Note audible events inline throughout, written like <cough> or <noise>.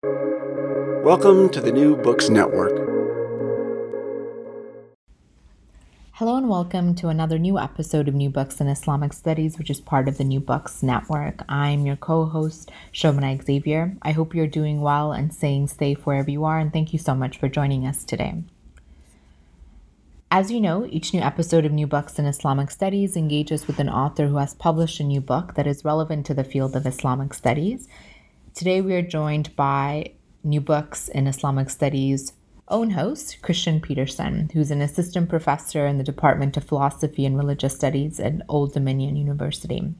Welcome to the New Books Network. Hello and welcome to another new episode of New Books in Islamic Studies, which is part of the New Books Network. I'm your co host, Shobana Xavier. I hope you're doing well and staying safe wherever you are, and thank you so much for joining us today. As you know, each new episode of New Books in Islamic Studies engages with an author who has published a new book that is relevant to the field of Islamic studies. Today, we are joined by New Books in Islamic Studies own host, Christian Peterson, who's an assistant professor in the Department of Philosophy and Religious Studies at Old Dominion University.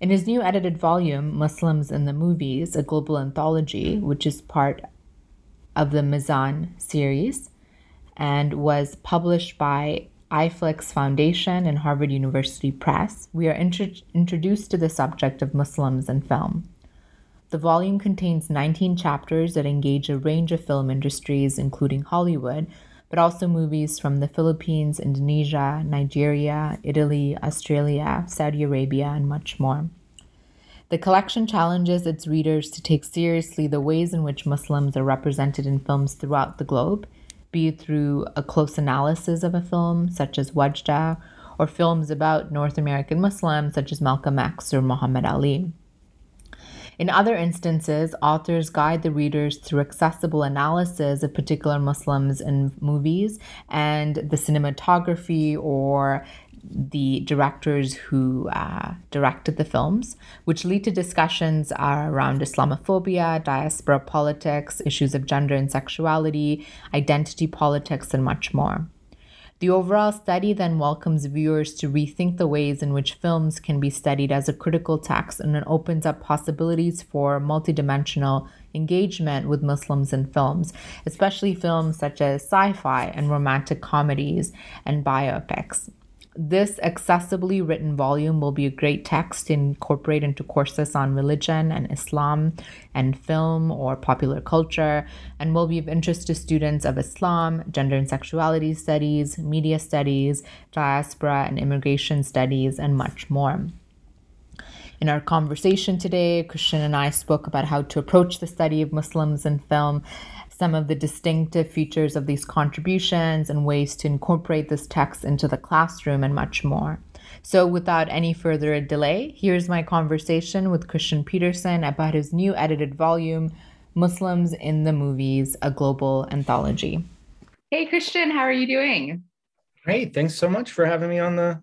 In his new edited volume, Muslims in the Movies, a global anthology, which is part of the Mizan series, and was published by ILEX Foundation and Harvard University Press, we are intro- introduced to the subject of Muslims in film. The volume contains 19 chapters that engage a range of film industries, including Hollywood, but also movies from the Philippines, Indonesia, Nigeria, Italy, Australia, Saudi Arabia, and much more. The collection challenges its readers to take seriously the ways in which Muslims are represented in films throughout the globe be it through a close analysis of a film, such as Wadjda, or films about North American Muslims, such as Malcolm X or Muhammad Ali. In other instances, authors guide the readers through accessible analysis of particular Muslims in movies and the cinematography or the directors who uh, directed the films, which lead to discussions around Islamophobia, diaspora politics, issues of gender and sexuality, identity politics, and much more. The overall study then welcomes viewers to rethink the ways in which films can be studied as a critical text and it opens up possibilities for multidimensional engagement with Muslims in films, especially films such as sci fi and romantic comedies and biopics. This accessibly written volume will be a great text to incorporate into courses on religion and Islam and film or popular culture, and will be of interest to students of Islam, gender and sexuality studies, media studies, diaspora and immigration studies, and much more. In our conversation today, Christian and I spoke about how to approach the study of Muslims in film some of the distinctive features of these contributions and ways to incorporate this text into the classroom and much more. So, without any further delay, here's my conversation with Christian Peterson about his new edited volume, Muslims in the Movies, a global anthology. Hey, Christian, how are you doing? Great. Thanks so much for having me on the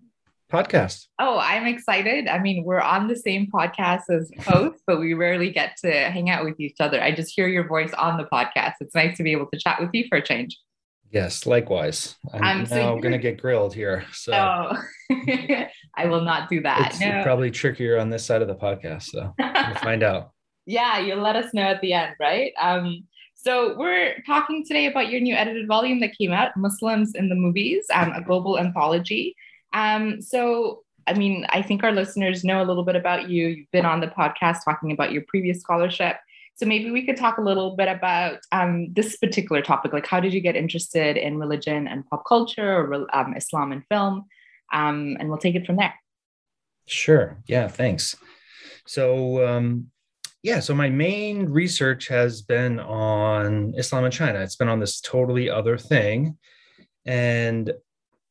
podcast. Oh, I'm excited. I mean, we're on the same podcast as <laughs> hosts, but we rarely get to hang out with each other. I just hear your voice on the podcast. It's nice to be able to chat with you for a change. Yes, likewise. I'm um, so now going <laughs> to get grilled here. So oh, <laughs> I will not do that. It's no. probably trickier on this side of the podcast. So we'll find out. Yeah, you'll let us know at the end, right? Um, so we're talking today about your new edited volume that came out, Muslims in the Movies, um, a global anthology. Um, so, I mean, I think our listeners know a little bit about you. You've been on the podcast talking about your previous scholarship. So maybe we could talk a little bit about um, this particular topic. Like, how did you get interested in religion and pop culture or um, Islam and film? Um, and we'll take it from there. Sure. Yeah. Thanks. So, um, yeah, so my main research has been on Islam and China. It's been on this totally other thing. And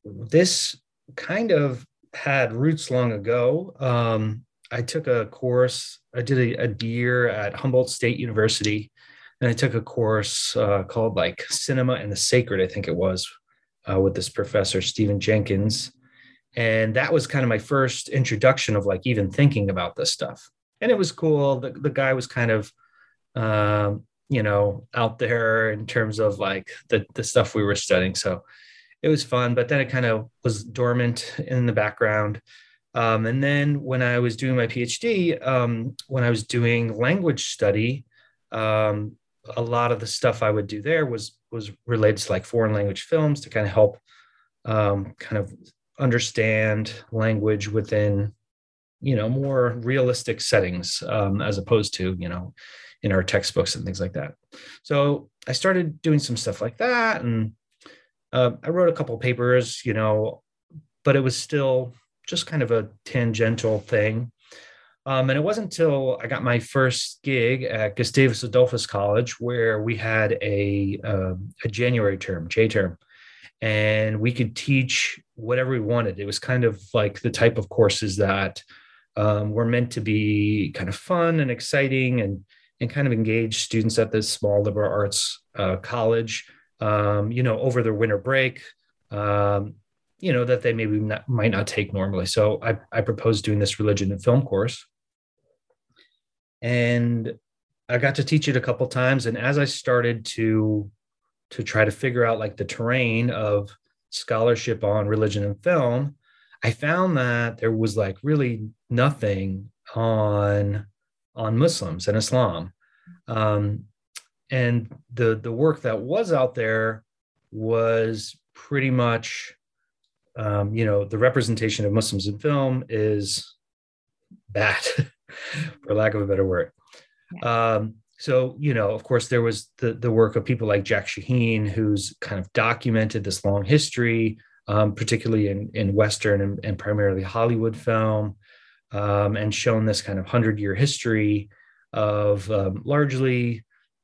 this kind of had roots long ago. Um, I took a course, I did a, a, year at Humboldt State University, and I took a course uh, called like Cinema and the Sacred, I think it was, uh, with this professor, Stephen Jenkins. And that was kind of my first introduction of like even thinking about this stuff. And it was cool. The, the guy was kind of, uh, you know, out there in terms of like the, the stuff we were studying. So it was fun, but then it kind of was dormant in the background. Um, and then when I was doing my PhD, um, when I was doing language study, um, a lot of the stuff I would do there was was related to like foreign language films to kind of help um, kind of understand language within you know more realistic settings um, as opposed to you know in our textbooks and things like that. So I started doing some stuff like that and uh, I wrote a couple papers, you know, but it was still just kind of a tangential thing. Um, and it wasn't until I got my first gig at Gustavus Adolphus College where we had a, um, a January term, J term, and we could teach whatever we wanted. It was kind of like the type of courses that um, were meant to be kind of fun and exciting and and kind of engage students at this small liberal arts uh, college, um, you know, over their winter break, um, you know, that they maybe not, might not take normally. So I, I proposed doing this religion and film course. And I got to teach it a couple times. And as I started to to try to figure out like the terrain of scholarship on religion and film, I found that there was like really nothing on on Muslims and Islam. Um, and the the work that was out there was pretty much um, you know the representation of Muslims in film is bad, <laughs> for lack of a better word. Yeah. Um, so you know of course there was the the work of people like jack shaheen who's kind of documented this long history um, particularly in in western and, and primarily hollywood film um, and shown this kind of 100 year history of um, largely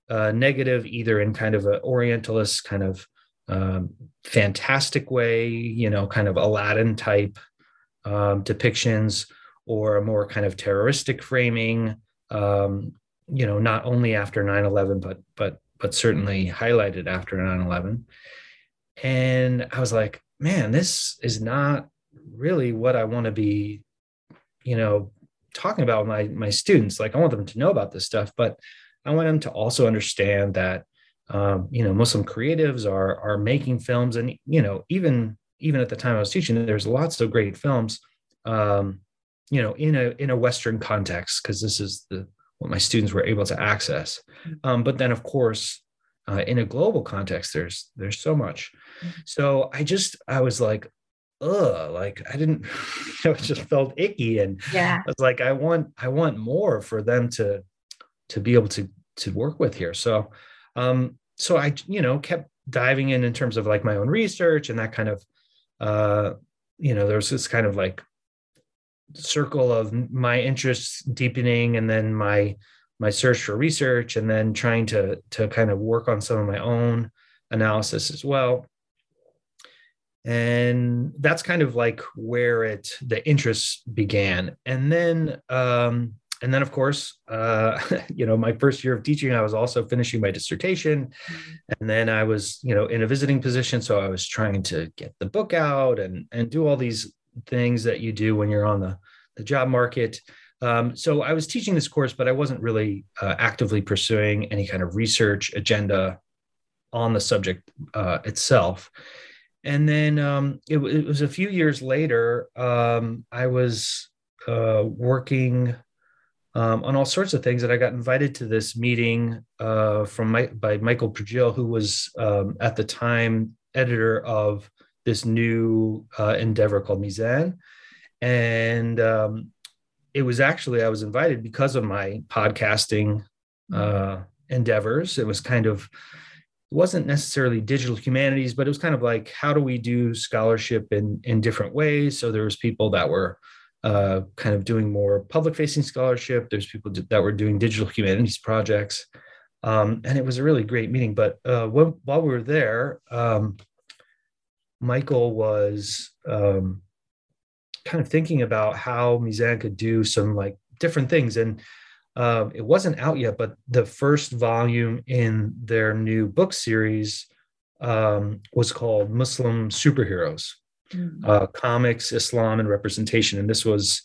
uh, negative either in kind of an orientalist kind of um, fantastic way you know kind of aladdin type um, depictions or a more kind of terroristic framing um, you know not only after 9-11 but but but certainly highlighted after 9-11 and i was like man this is not really what i want to be you know talking about with my my students. Like i want them to know about this stuff but i want them to also understand that um, you know muslim creatives are are making films and you know even even at the time i was teaching there's lots of great films um, you know in a in a western context because this is the what my students were able to access. Mm-hmm. Um, but then, of course, uh, in a global context, there's there's so much. Mm-hmm. So I just I was like, ugh, like I didn't, <laughs> it just felt icky, and yeah, I was like, I want I want more for them to to be able to to work with here. So, um, so I you know kept diving in in terms of like my own research and that kind of, uh, you know, there's this kind of like circle of my interests deepening and then my my search for research and then trying to to kind of work on some of my own analysis as well and that's kind of like where it the interest began and then um and then of course uh <laughs> you know my first year of teaching i was also finishing my dissertation and then i was you know in a visiting position so i was trying to get the book out and and do all these things that you do when you're on the, the job market. Um, so I was teaching this course, but I wasn't really uh, actively pursuing any kind of research agenda on the subject uh, itself. And then um, it, it, was a few years later, um, I was uh, working um, on all sorts of things, and I got invited to this meeting uh, from my, by Michael Pregill, who was um, at the time editor of this new uh, endeavor called Mizan. And um, it was actually, I was invited because of my podcasting uh, endeavors. It was kind of, it wasn't necessarily digital humanities, but it was kind of like, how do we do scholarship in, in different ways? So there was people that were uh, kind of doing more public facing scholarship. There's people that were doing digital humanities projects. Um, and it was a really great meeting. But uh, while, while we were there, um, Michael was um, kind of thinking about how Mizan could do some like different things. And uh, it wasn't out yet, but the first volume in their new book series um, was called Muslim Superheroes mm-hmm. uh, Comics, Islam, and Representation. And this was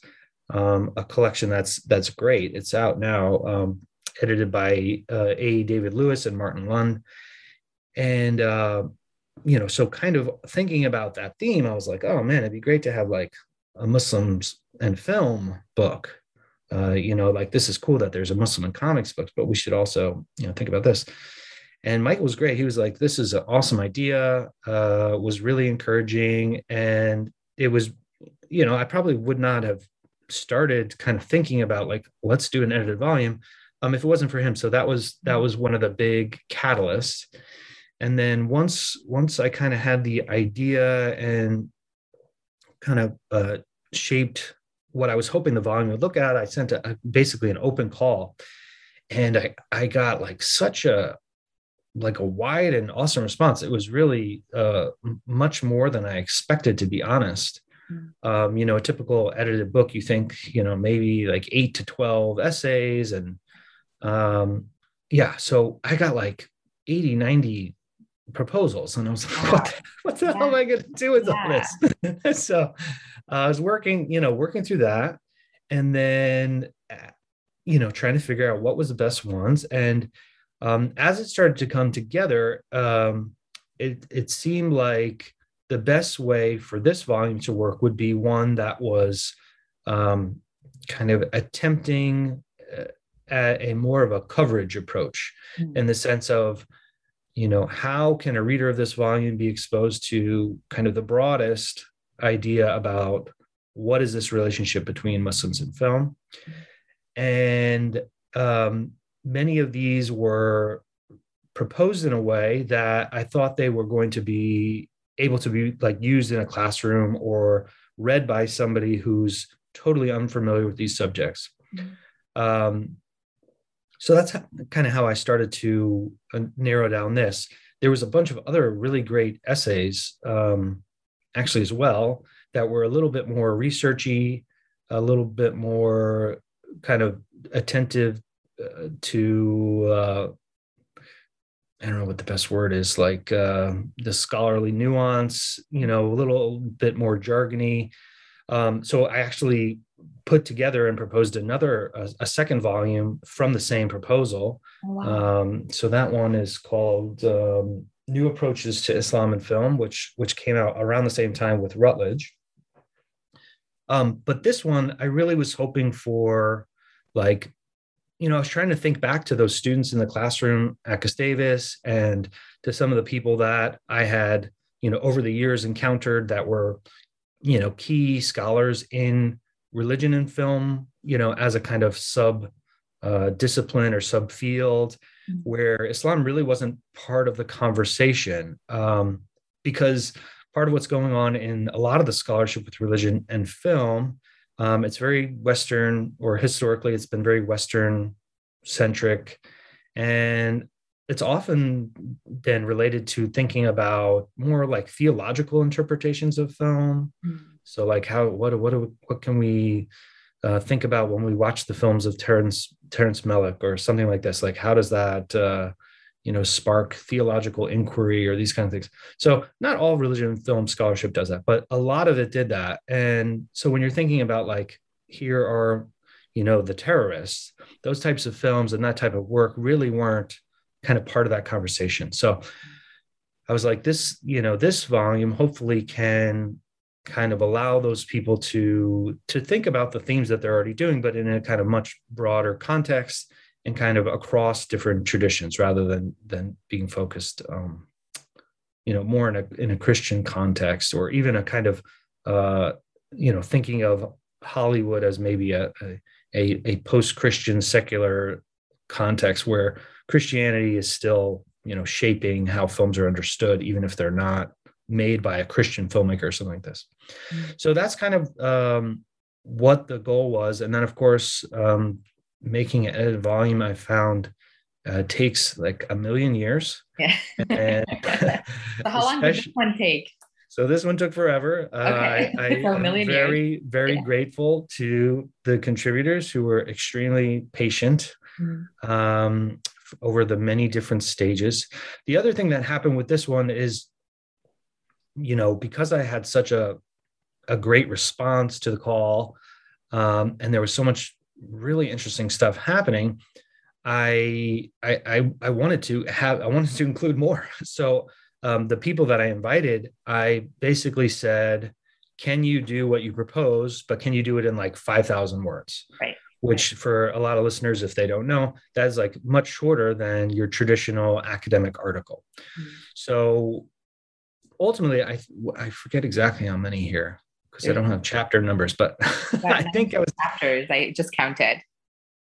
um, a collection that's that's great. It's out now, um, edited by uh, A. David Lewis and Martin Lund. And uh, you know, so kind of thinking about that theme, I was like, oh man, it'd be great to have like a Muslims and film book. Uh, you know, like this is cool that there's a Muslim and comics book, but we should also, you know, think about this. And Michael was great. He was like, this is an awesome idea, uh, was really encouraging. And it was, you know, I probably would not have started kind of thinking about like, let's do an edited volume um, if it wasn't for him. So that was that was one of the big catalysts and then once once i kind of had the idea and kind of uh, shaped what I was hoping the volume would look at, I sent a, a, basically an open call, and I I got like such a like a wide and awesome response. It was really uh, much more than I expected, to be honest. Mm. Um, you know, a typical edited book, you think, you know, maybe like eight to 12 essays. And um, yeah, so I got like 80, 90 proposals. And I was like, what the, what the yeah. hell am I going to do with yeah. all this? <laughs> so uh, I was working, you know, working through that. And then, uh, you know, trying to figure out what was the best ones. And um, as it started to come together, um, it, it seemed like the best way for this volume to work would be one that was um, kind of attempting uh, at a more of a coverage approach mm-hmm. in the sense of you know how can a reader of this volume be exposed to kind of the broadest idea about what is this relationship between muslims and film and um, many of these were proposed in a way that i thought they were going to be able to be like used in a classroom or read by somebody who's totally unfamiliar with these subjects mm-hmm. um, so that's kind of how I started to uh, narrow down this. There was a bunch of other really great essays, um, actually as well, that were a little bit more researchy, a little bit more kind of attentive uh, to uh, I don't know what the best word is, like uh, the scholarly nuance, you know, a little bit more jargony. Um, so I actually put together and proposed another a, a second volume from the same proposal. Oh, wow. um, so that one is called um, New Approaches to Islam and Film, which which came out around the same time with Routledge. Um, but this one, I really was hoping for, like, you know, I was trying to think back to those students in the classroom at Gustavus and to some of the people that I had, you know, over the years encountered that were, you know, key scholars in religion and film, you know, as a kind of sub uh, discipline or subfield, mm-hmm. where Islam really wasn't part of the conversation, um, because part of what's going on in a lot of the scholarship with religion and film, um, it's very Western, or historically, it's been very Western centric, and it's often been related to thinking about more like theological interpretations of film. Mm-hmm so like how what what what can we uh, think about when we watch the films of Terrence Terrence Malick or something like this? Like how does that uh, you know spark theological inquiry or these kind of things? So not all religion film scholarship does that, but a lot of it did that. And so when you're thinking about like here are you know the terrorists, those types of films and that type of work really weren't kind of part of that conversation. So I was like, this, you know, this volume hopefully can kind of allow those people to to think about the themes that they're already doing but in a kind of much broader context and kind of across different traditions rather than than being focused um you know more in a in a christian context or even a kind of uh you know thinking of hollywood as maybe a a, a post-christian secular context where christianity is still you know shaping how films are understood even if they're not made by a Christian filmmaker or something like this. Mm-hmm. So that's kind of um, what the goal was. And then, of course, um, making an edited volume, I found uh, takes like a million years. Yeah. And <laughs> so how long did this one take? So this one took forever. Uh, okay. Uh, I, <laughs> I am very, years. very yeah. grateful to the contributors who were extremely patient mm-hmm. um, over the many different stages. The other thing that happened with this one is you know, because I had such a a great response to the call, um, and there was so much really interesting stuff happening, I I I, I wanted to have I wanted to include more. <laughs> So um, the people that I invited, I basically said, "Can you do what you propose? But can you do it in like five thousand words?" Right which for a lot of listeners if they don't know that is like much shorter than your traditional academic article mm-hmm. so ultimately, I I forget exactly how many here because I don't have chapter numbers, but <laughs> I think I was chapters. I just counted.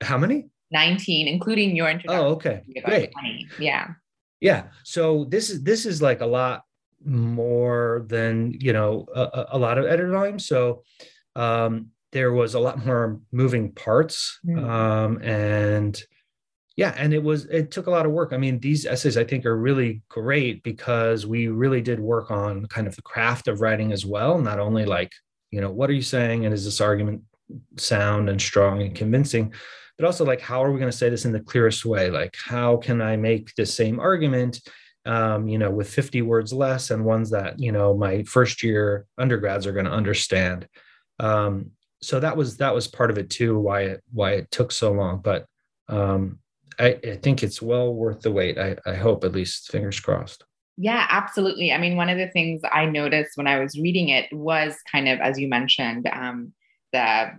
How many? 19, including your introduction. Oh, okay. Great. 20. Yeah. Yeah. So this is this is like a lot more than you know a, a lot of editor volumes. So um, there was a lot more moving parts Mm. um, and yeah and it was it took a lot of work. I mean these essays i think are really great because we really did work on kind of the craft of writing as well not only like you know what are you saying and is this argument sound and strong and convincing but also like how are we going to say this in the clearest way? Like how can i make the same argument um, you know with 50 words less and ones that you know my first year undergrads are going to understand? Um, so that was that was part of it too why it why it took so long but um, I, I think it's well worth the wait I, I hope at least fingers crossed Yeah, absolutely. I mean, one of the things I noticed when I was reading it was kind of, as you mentioned, um, the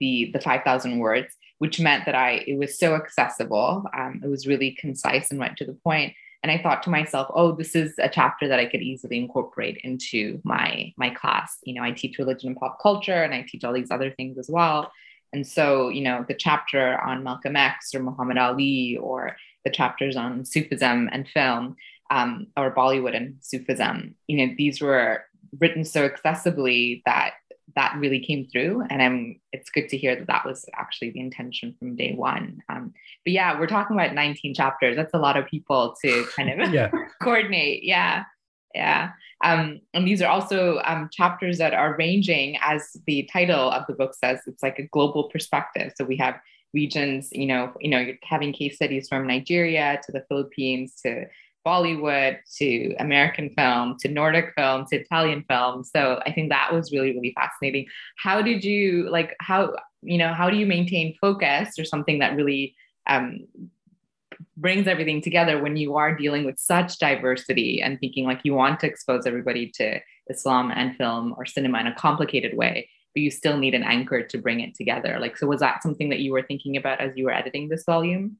the the five thousand words, which meant that I it was so accessible. Um, it was really concise and went to the point. And I thought to myself, oh, this is a chapter that I could easily incorporate into my my class. You know, I teach religion and pop culture, and I teach all these other things as well. And so, you know, the chapter on Malcolm X or Muhammad Ali, or the chapters on Sufism and film, um, or Bollywood and Sufism, you know, these were written so accessibly that that really came through. And I'm, it's good to hear that that was actually the intention from day one. Um, but yeah, we're talking about 19 chapters. That's a lot of people to kind of <laughs> yeah <laughs> coordinate. Yeah. Yeah. Um, and these are also um, chapters that are ranging, as the title of the book says, it's like a global perspective. So we have regions, you know, you know, you're having case studies from Nigeria to the Philippines to Bollywood to American film to Nordic film to Italian film. So I think that was really, really fascinating. How did you like how, you know, how do you maintain focus or something that really um, brings everything together when you are dealing with such diversity and thinking like you want to expose everybody to Islam and film or cinema in a complicated way, but you still need an anchor to bring it together. Like, so was that something that you were thinking about as you were editing this volume?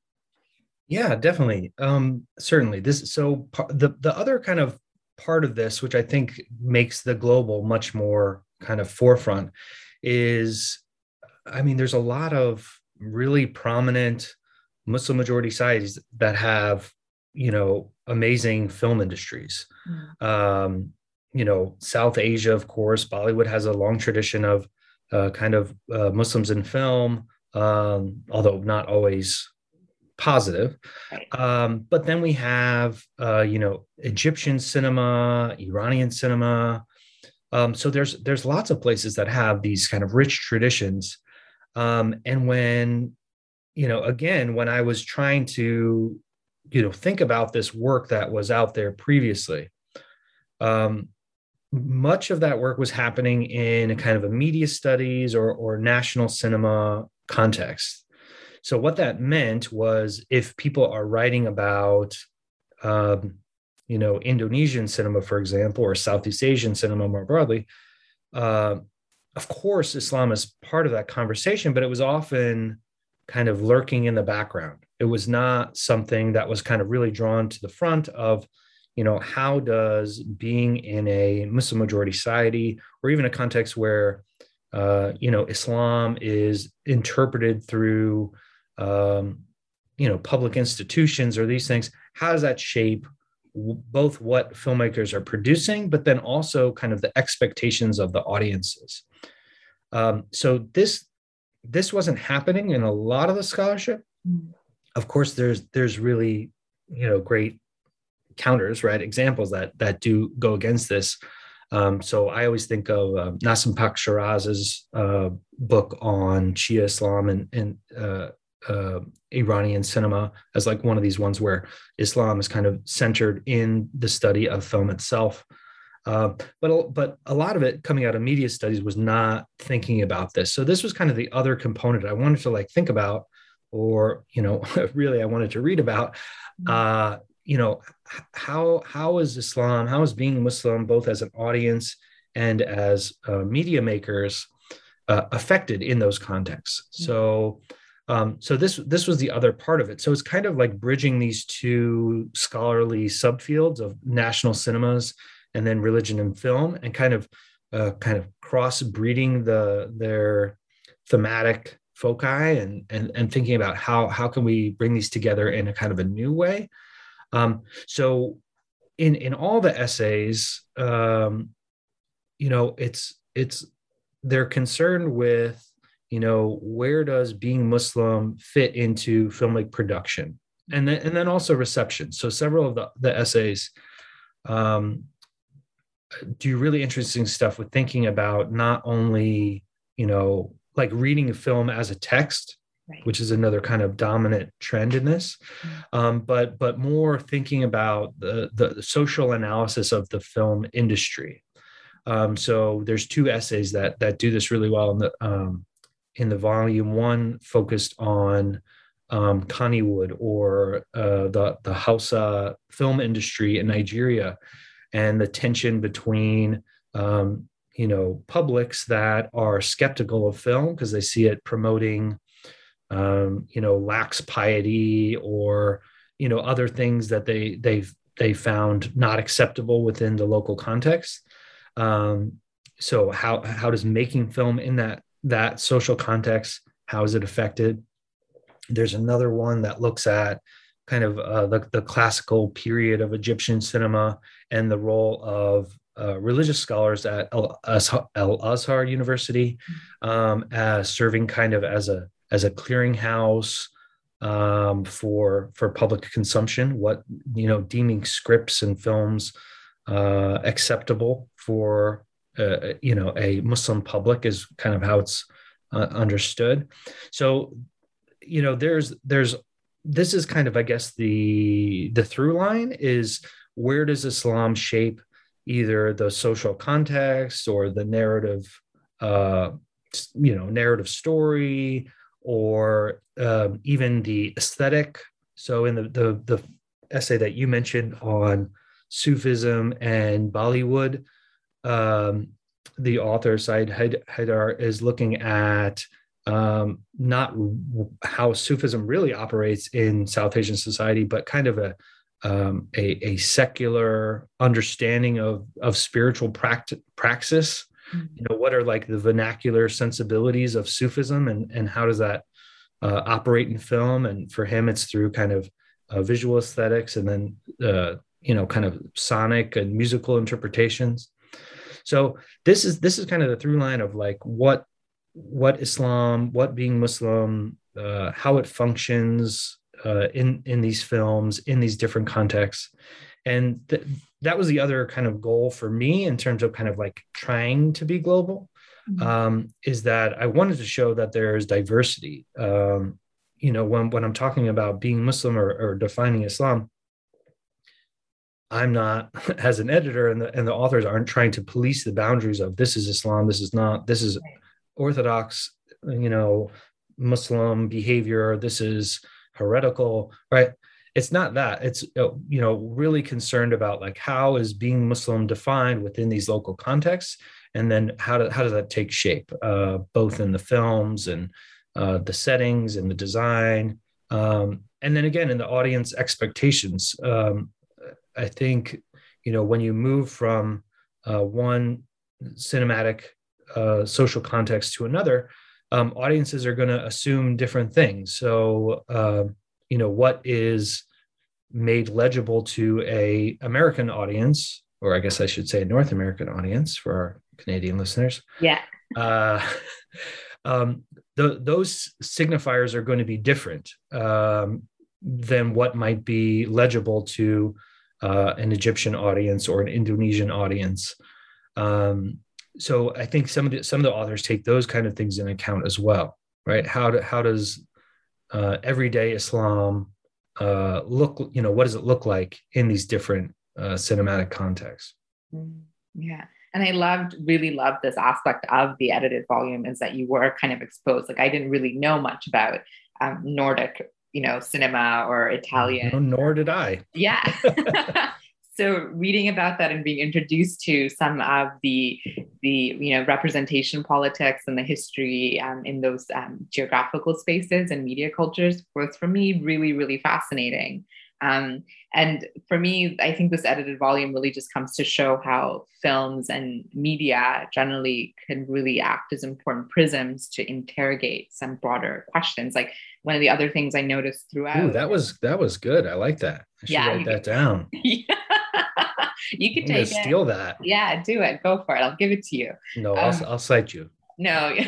Yeah, definitely. Um, certainly. This so the the other kind of part of this, which I think makes the global much more kind of forefront, is I mean, there's a lot of really prominent Muslim majority societies that have, you know, amazing film industries. Um, you know, South Asia, of course, Bollywood has a long tradition of uh, kind of uh, Muslims in film, um, although not always positive. Um, but then we have, uh, you know, Egyptian cinema, Iranian cinema. Um, so there's there's lots of places that have these kind of rich traditions. Um, and when, you know, again, when I was trying to, you know, think about this work that was out there previously, um, much of that work was happening in a kind of a media studies or or national cinema context. So what that meant was if people are writing about, um, you know, Indonesian cinema, for example, or Southeast Asian cinema more broadly, uh, of course, Islam is part of that conversation, but it was often kind of lurking in the background. It was not something that was kind of really drawn to the front of, you know, how does being in a Muslim majority society or even a context where, uh, you know, Islam is interpreted through um, you know public institutions or these things how does that shape both what filmmakers are producing but then also kind of the expectations of the audiences um, so this this wasn't happening in a lot of the scholarship. Of course there's there's really you know great counters right? Examples that that do go against this. Um, so I always think of uh, Nacim Pak-Shiraz's uh, book on Shia Islam and, and uh, uh, Iranian cinema as like one of these ones where Islam is kind of centered in the study of film itself. Uh, but but a lot of it coming out of media studies was not thinking about this. So this was kind of the other component I wanted to like think about, or you know, <laughs> really I wanted to read about. Uh, you know, how how is Islam, how is being Muslim, both as an audience and as uh, media makers, uh, affected in those contexts? So um, so this this was the other part of it. So it's kind of like bridging these two scholarly subfields of national cinemas and then religion and film, and kind of uh, kind of cross breeding the their thematic foci and, and and thinking about how how can we bring these together in a kind of a new way. Um, so in in all the essays, um, you know, it's it's they're concerned with you know where does being muslim fit into filmic production and then and then also reception so several of the, the essays um, do really interesting stuff with thinking about not only you know like reading a film as a text right. which is another kind of dominant trend in this mm-hmm. um, but but more thinking about the, the social analysis of the film industry um, so there's two essays that that do this really well in the um, in the volume one focused on um, Kannywood or uh, the the Hausa film industry in Nigeria and the tension between um, you know publics that are skeptical of film because they see it promoting um, you know lax piety or you know other things that they they've they found not acceptable within the local context. Um, so how how does making film in that that social context how is it affected? There's another one that looks at kind of uh, the, the classical period of Egyptian cinema and the role of uh, religious scholars at Al Azhar University um, as serving kind of as a as a clearinghouse um, for for public consumption. What you know, deeming scripts and films uh, acceptable for uh, you know a Muslim public is kind of how it's uh, understood. So you know, there's there's this is kind of i guess the the through line is where does islam shape either the social context or the narrative uh you know narrative story or um, even the aesthetic? So in the, the the essay that you mentioned on sufism and bollywood um, the author said haidar is looking at um, not how Sufism really operates in South Asian society, but kind of a um, a, a, secular understanding of of spiritual practice praxis. Mm-hmm. You know, what are like the vernacular sensibilities of Sufism, and and how does that uh, operate in film? And for him, it's through kind of uh, visual aesthetics, and then uh, you know, kind of sonic and musical interpretations. So this is this is kind of the through line of like what what Islam, what being Muslim, uh, how it functions uh, in in these films in these different contexts, and th- that was the other kind of goal for me in terms of kind of like trying to be global. Mm-hmm. Um, is that I wanted to show that there's diversity. Um, you know, when when I'm talking about being Muslim or, or defining Islam, I'm not <laughs> as an editor and the and the authors aren't trying to police the boundaries of this is Islam, this is not, this is orthodox you know muslim behavior this is heretical right? It's not that. It's uh, you know really concerned about like how is being muslim defined within these local contexts? And then how, do, how does that take shape uh, both in the films and uh, the settings and the design? Um, and then again in the audience expectations um, i think you know when you move from uh, one cinematic uh, social context to another, um, audiences are going to assume different things. So, uh, you know, what is made legible to a American audience, or I guess I should say a North American audience for our Canadian listeners. Yeah. uh, <laughs> um, the, those signifiers are going to be different um, than what might be legible to uh, an Egyptian audience or an Indonesian audience. Um, so I think some of the some of the authors take those kind of things in account as well, right? How do, how does uh, everyday Islam uh, look? You know, what does it look like in these different uh, cinematic contexts? Mm, yeah, and I loved, really loved this aspect of the edited volume is that you were kind of exposed. Like I didn't really know much about um, Nordic, you know, cinema or Italian. No, nor did I. Yeah. <laughs> <laughs> so reading about that and being introduced to some of the the you know representation politics and the history um, in those um, geographical spaces and media cultures was for me really really fascinating. Um, and for me i think this edited volume really just comes to show how films and media generally can really act as important prisms to interrogate some broader questions. Like one of the other things i noticed throughout Ooh, that was that was good. I like that. I should yeah, write that down. <laughs> Yeah you could take it. Steal that. Yeah, do it. Go for it. I'll give it to you. No, um, I'll, I'll cite you. no. <laughs>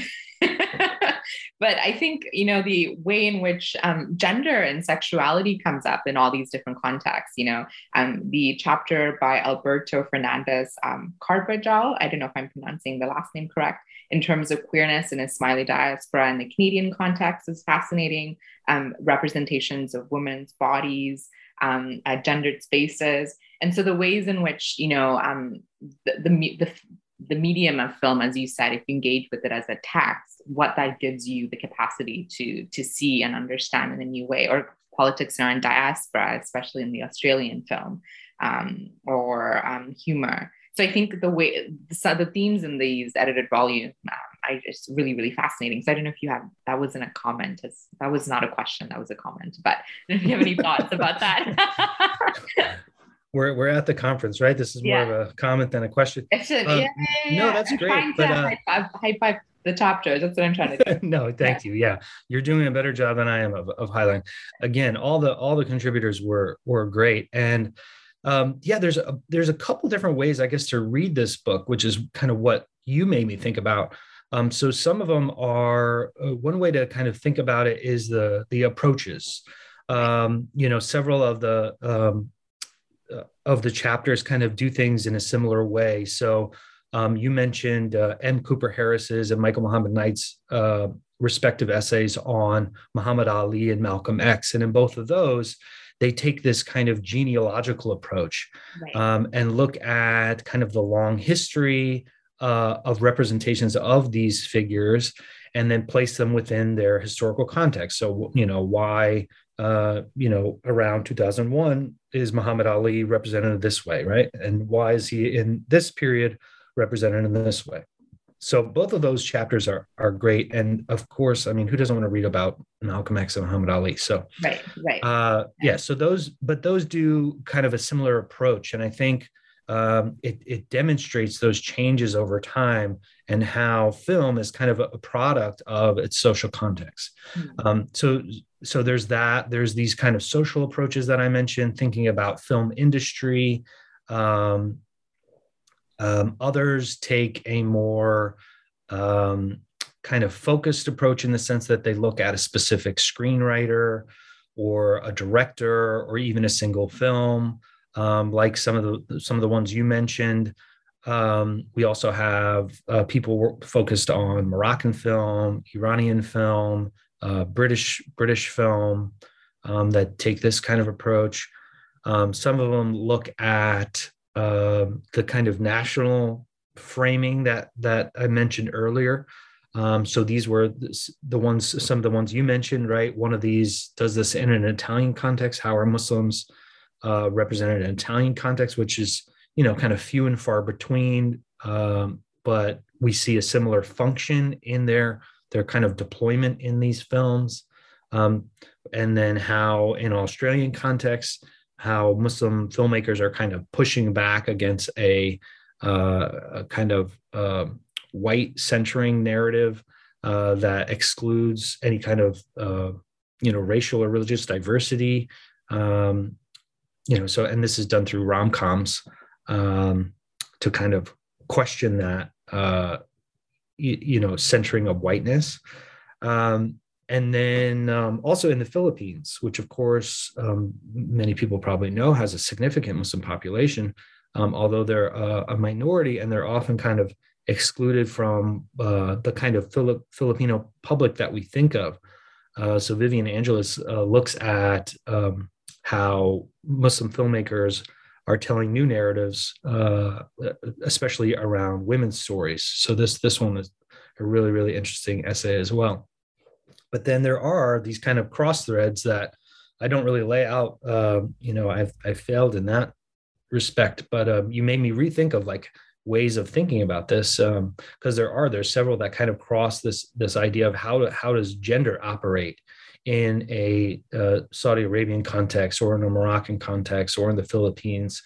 but I think you know the way in which um, gender and sexuality comes up in all these different contexts. You know, um, the chapter by Alberto Fernandez um, Carbajal. I don't know if I'm pronouncing the last name correct. In terms of queerness in a Somali diaspora in the Canadian context, is fascinating. Um, representations of women's bodies, um, uh, gendered spaces, and so the ways in which you know um, the, the, the the medium of film, as you said, if you engage with it as a text, what that gives you the capacity to to see and understand in a new way, or politics around diaspora, especially in the Australian film, um, or um, humor. So I think the way the, the themes in these edited volumes um, I just really really fascinating. So I don't know if you have that wasn't a comment, as that was not a question, that was a comment. But if you have any <laughs> thoughts about that. <laughs> we're we're at the conference, right? This is more yeah. of a comment than a question. Um, yeah, yeah, no, that's I'm great. But uh, high five the chapters. That's what I'm trying to do. <laughs> no, thank you. Yeah, you're doing a better job than I am of, of highlighting. Again, all the all the contributors were were great, and um, yeah, there's a there's a couple different ways, I guess, to read this book, which is kind of what you made me think about. Um, so some of them are uh, one way to kind of think about it is the the approaches. Um, you know, several of the um, of the chapters kind of do things in a similar way. So um, you mentioned uh, M. Cooper Harris's and Michael Muhammad Knight's uh, respective essays on Muhammad Ali and Malcolm X, and in both of those, they take this kind of genealogical approach right. um, and look at kind of the long history uh, of representations of these figures and then place them within their historical context. So, you know, why uh, you know, around 2001 is Muhammad Ali represented this way, right? And why is he in this period represented in this way? So both of those chapters are are great, and of course, I mean, who doesn't want to read about Malcolm X and Muhammad Ali? So right, right, uh, yeah. So those, but those do kind of a similar approach, and I think um, it, it demonstrates those changes over time and how film is kind of a, product of its social context. Mm-hmm. Um, so, so there's that. There's these kind of social approaches that I mentioned, thinking about film industry. Um, um others take a more um, kind of focused approach in the sense that they look at a specific screenwriter or a director or even a single film um, like some of the some of the ones you mentioned. Um, we also have uh, people focused on Moroccan film, Iranian film, uh, British British film um, that take this kind of approach. Um, some of them look at uh, the kind of national framing that that I mentioned earlier. Um, so these were the ones, some of the ones you mentioned, right? One of these does this in an Italian context. How are Muslims uh, represented in Italian context, which is you know kind of few and far between. Um, but we see a similar function in their their kind of deployment in these films, um, and then how in Australian context how Muslim filmmakers are kind of pushing back against a, uh, a kind of uh, white centering narrative uh, that excludes any kind of uh, you know racial or religious diversity um, you know so and this is done through rom-coms um, to kind of question that uh, you, you know centering of whiteness. Um, and then um, also in the philippines which of course um, many people probably know has a significant muslim population um, although they're a, a, minority and they're often kind of excluded from uh, the kind of Filip- filipino public that we think of. Uh, so vivian angeles uh, looks at um, how Muslim filmmakers are telling new narratives, uh, especially around women's stories. So this this one is a really really interesting essay as well. But then there are these kind of cross threads that I don't really lay out. Um, you know, I've I failed in that respect, but um, you made me rethink of like ways of thinking about this because um, there are there's several that kind of cross this this idea of how how does gender operate in a uh, Saudi Arabian context or in a Moroccan context or in the Philippines?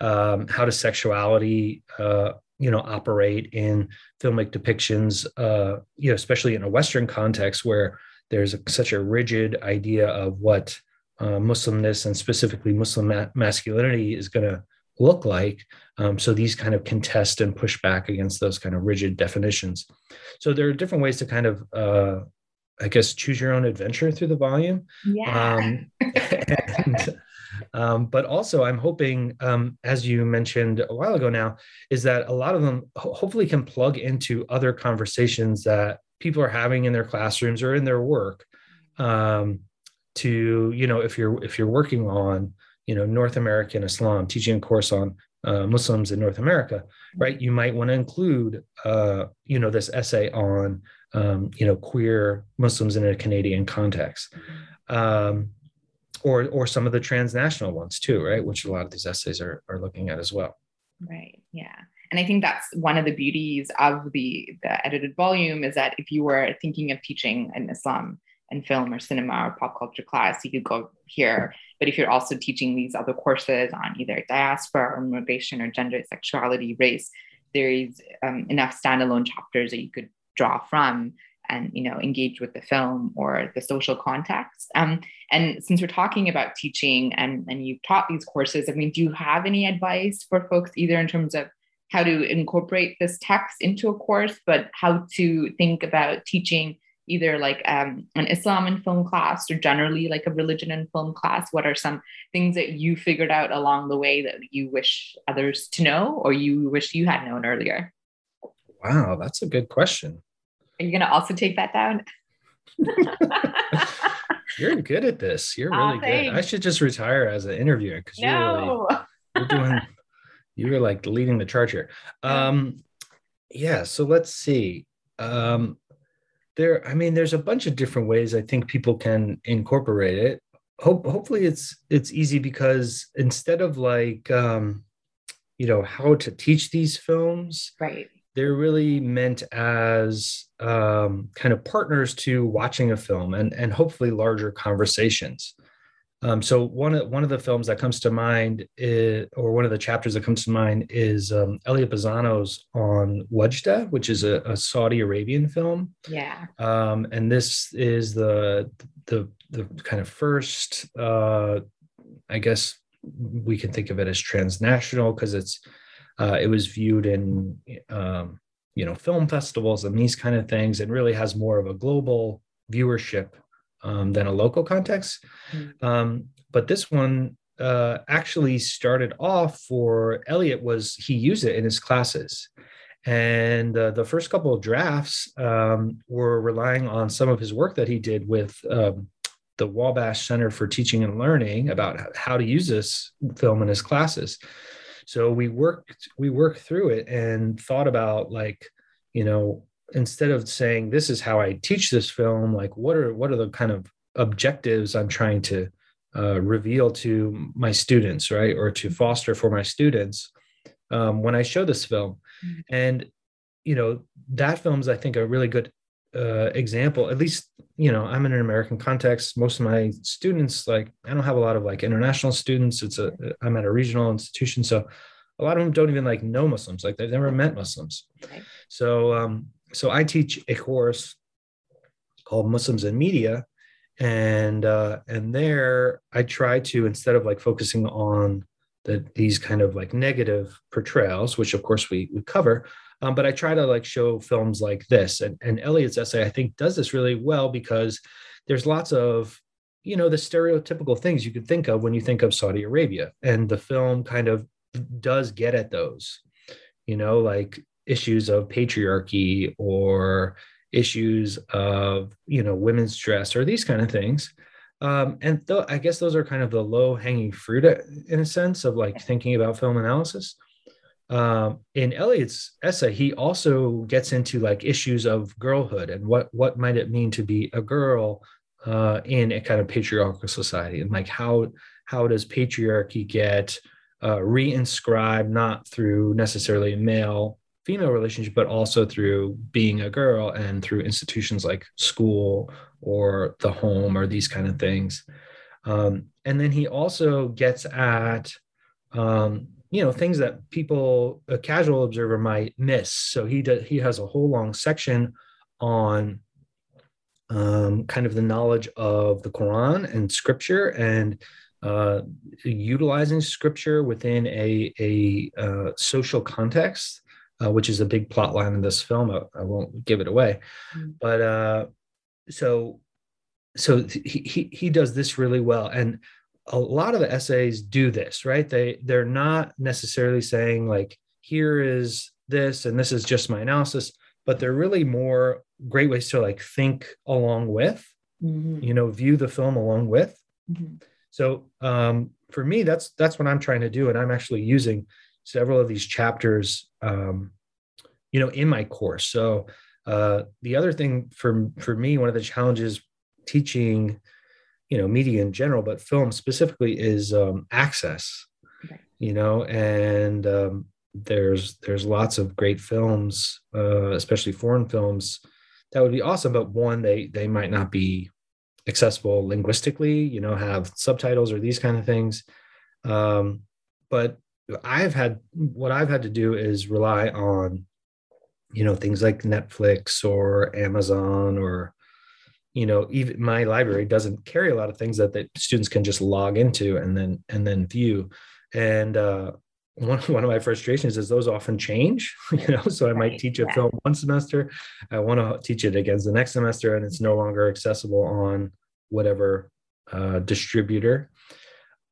Um, how does sexuality, uh, you know, operate in filmic depictions? Uh, you know, especially in a Western context where there's a, such a rigid idea of what uh, Muslimness and specifically Muslim ma- masculinity is going to look like. Um, so these kind of contest and push back against those kind of rigid definitions. So there are different ways to kind of, uh, I guess, choose your own adventure through the volume. Yeah. Um, and, um, but also, I'm hoping, um, as you mentioned a while ago now, is that a lot of them ho- hopefully can plug into other conversations that people are having in their classrooms or in their work. Um, to you know, if you're if you're working on you know North American Islam, teaching a course on uh, Muslims in North America, right? You might want to include uh, you know this essay on um, you know queer Muslims in a Canadian context. Um, or or some of the transnational ones too, right? Which a lot of these essays are are looking at as well. Right. Yeah. And I think that's one of the beauties of the the edited volume is that if you were thinking of teaching an Islam and film or cinema or pop culture class, you could go here. But if you're also teaching these other courses on either diaspora or immigration or gender, sexuality, race, there is um, enough standalone chapters that you could draw from and you know engage with the film or the social context. Um, and since we're talking about teaching and and you've taught these courses i mean do you have any advice for folks either in terms of how to incorporate this text into a course but how to think about teaching either like um, an islam and film class or generally like a religion and film class? What are some things that you figured out along the way that you wish others to know or you wish you had known earlier? Wow that's a good question are you going to also take that down? <laughs> you're good at this. You're really oh, good. I should just retire as an interviewer because no. you're really you're doing you were like leading the charge here. Um yeah, so let's see. Um there, I mean, there's a bunch of different ways I think people can incorporate it. Hope hopefully it's it's easy because instead of like um you know how to teach these films right they're really meant as um, kind of partners to watching a film and, and hopefully larger conversations. Um, so one of one of the films that comes to mind, is, or one of the chapters that comes to mind, is um, Elliot Pisano's on Wadjda, which is a, a Saudi Arabian film. Yeah. Um, and this is the the the kind of first, uh, I guess we can think of it as transnational because it's uh, it was viewed in um, you know film festivals and these kind of things, and really has more of a global viewership um, than a local context. Mm-hmm. Um, but this one uh, actually started off for Elliot was he used it in his classes. And uh, the first couple of drafts um, were relying on some of his work that he did with um, the Wabash Center for Teaching and Learning about how to use this film in his classes so we worked we worked through it and thought about like you know instead of saying this is how i teach this film like what are what are the kind of objectives i'm trying to uh, reveal to my students right or to foster for my students um, when i show this film mm-hmm. and you know that film's i think a really good uh, example at least you know i'm in an american context. Most of my students like i don't have a lot of like international students. It's a i'm at a regional institution so a lot of them don't even like know muslims. Like they've never met muslims. Okay. so um so i teach a course called muslims in media and uh and there i try to instead of like focusing on the these kind of like negative portrayals which of course we we cover um, but I try to like show films like this, and, and Elliot's essay I think does this really well because there's lots of you know the stereotypical things you could think of when you think of Saudi Arabia, and the film kind of does get at those, you know, like issues of patriarchy or issues of you know women's dress or these kind of things. Um, and th- i guess those are kind of the low hanging fruit uh, in a sense of like thinking about film analysis um, in Elliot's essay, he also gets into like issues of girlhood and what what might it mean to be a girl uh, in a kind of patriarchal society, and like how how does patriarchy get uh, reinscribed not through necessarily male female relationship, but also through being a girl and through institutions like school or the home or these kind of things. Um, and then he also gets at um, you know things that people a casual observer might miss so he does he has a whole long section on um, kind of the knowledge of the quran and scripture and uh, utilizing scripture within a, a uh, social context, uh, which is a big plot line in this film. I, I won't give it away, mm-hmm. but uh, so so he, he he does this really well, and a lot of the essays do this, right? They they're not necessarily saying like here is this and this is just my analysis, but they're really more great ways to like think along with, mm-hmm. you know, view the film along with. Mm-hmm. So um, for me, that's that's what I'm trying to do, and I'm actually using several of these chapters, um, you know, in my course. So uh, the other thing for for me, one of the challenges teaching, you know, media in general, but film specifically, is um, access. Okay. You know, and um, there's there's lots of great films, uh, especially foreign films, that would be awesome. But one, they they might not be accessible linguistically, you know, have subtitles or these kind of things. Um, but I've had what I've had to do is rely on, you know, things like Netflix or Amazon or, you know, even my library doesn't carry a lot of things that the students can just log into and then and then view. And uh, one, <laughs> one of my frustrations is those often change <laughs> you know so i might right, teach a yeah. film one semester i want to teach it again the next semester and it's no longer accessible on whatever uh, distributor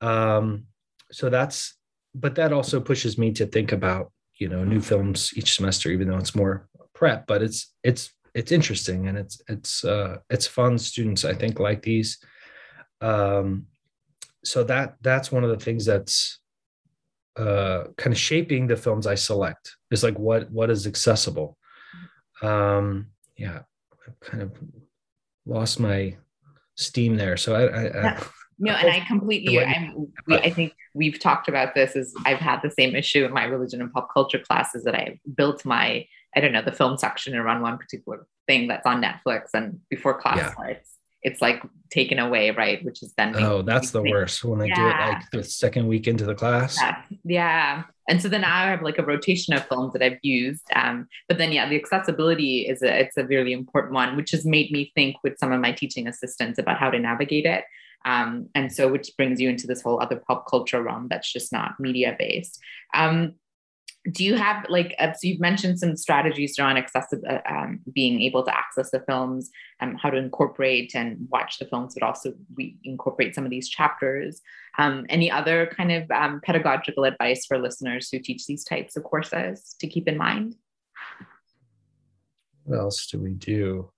um, so that's but that also pushes me to think about you know new films each semester even though it's more prep but it's it's it's interesting and it's it's uh it's fun students i think like these um so that that's one of the things that's uh, kind of shaping the films I select is like what what is accessible. Um, yeah, I've kind of lost my steam there. So I, I, I no, and I completely. I'm. We, I think we've talked about this. Is I've had the same issue in my religion and pop culture classes that I built my I don't know the film section around one particular thing that's on Netflix, and before class yeah. starts, it's like taken away, right? Which is then oh, that's the worst when they yeah. do it like the second week into the class. Yeah. yeah. And so then I have like a rotation of films that I've used. Um, but then yeah, the accessibility is a it's a really important one, which has made me think with some of my teaching assistants about how to navigate it. Um, and so which brings you into this whole other pop culture realm that's just not media based. Um, do you have like uh, so you've mentioned some strategies around accessible uh, um, being able to access the films um, how to incorporate and watch the films but also we incorporate some of these chapters. Um, any other kind of um, pedagogical advice for listeners who teach these types of courses to keep in mind? What else do we do?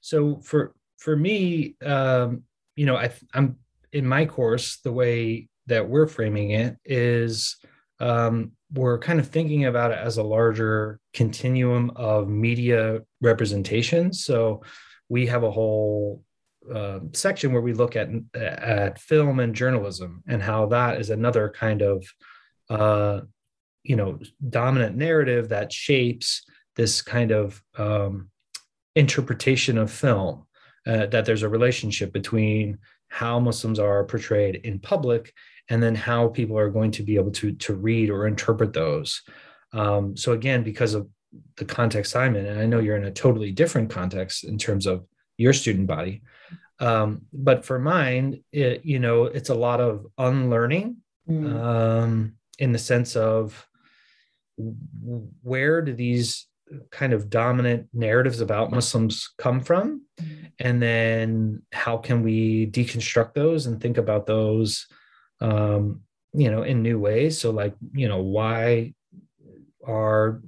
So for for me um, you know I, i'm in my course the way that we're framing it is um, we're kind of thinking about it as a larger continuum of media representation. So we have a whole uh, section where we look at at film and journalism and how that is another kind of uh, you know dominant narrative that shapes this kind of um, interpretation of film. Uh, that there's a relationship between how Muslims are portrayed in public and then how people are going to be able to to read or interpret those um, so again because of the context i'm in and i know you're in a totally different context in terms of your student body um, but for mine it, you know it's a lot of unlearning mm. um, in the sense of where do these kind of dominant narratives about muslims come from mm. and then how can we deconstruct those and think about those um, you know, in new ways. So, like, you know, why are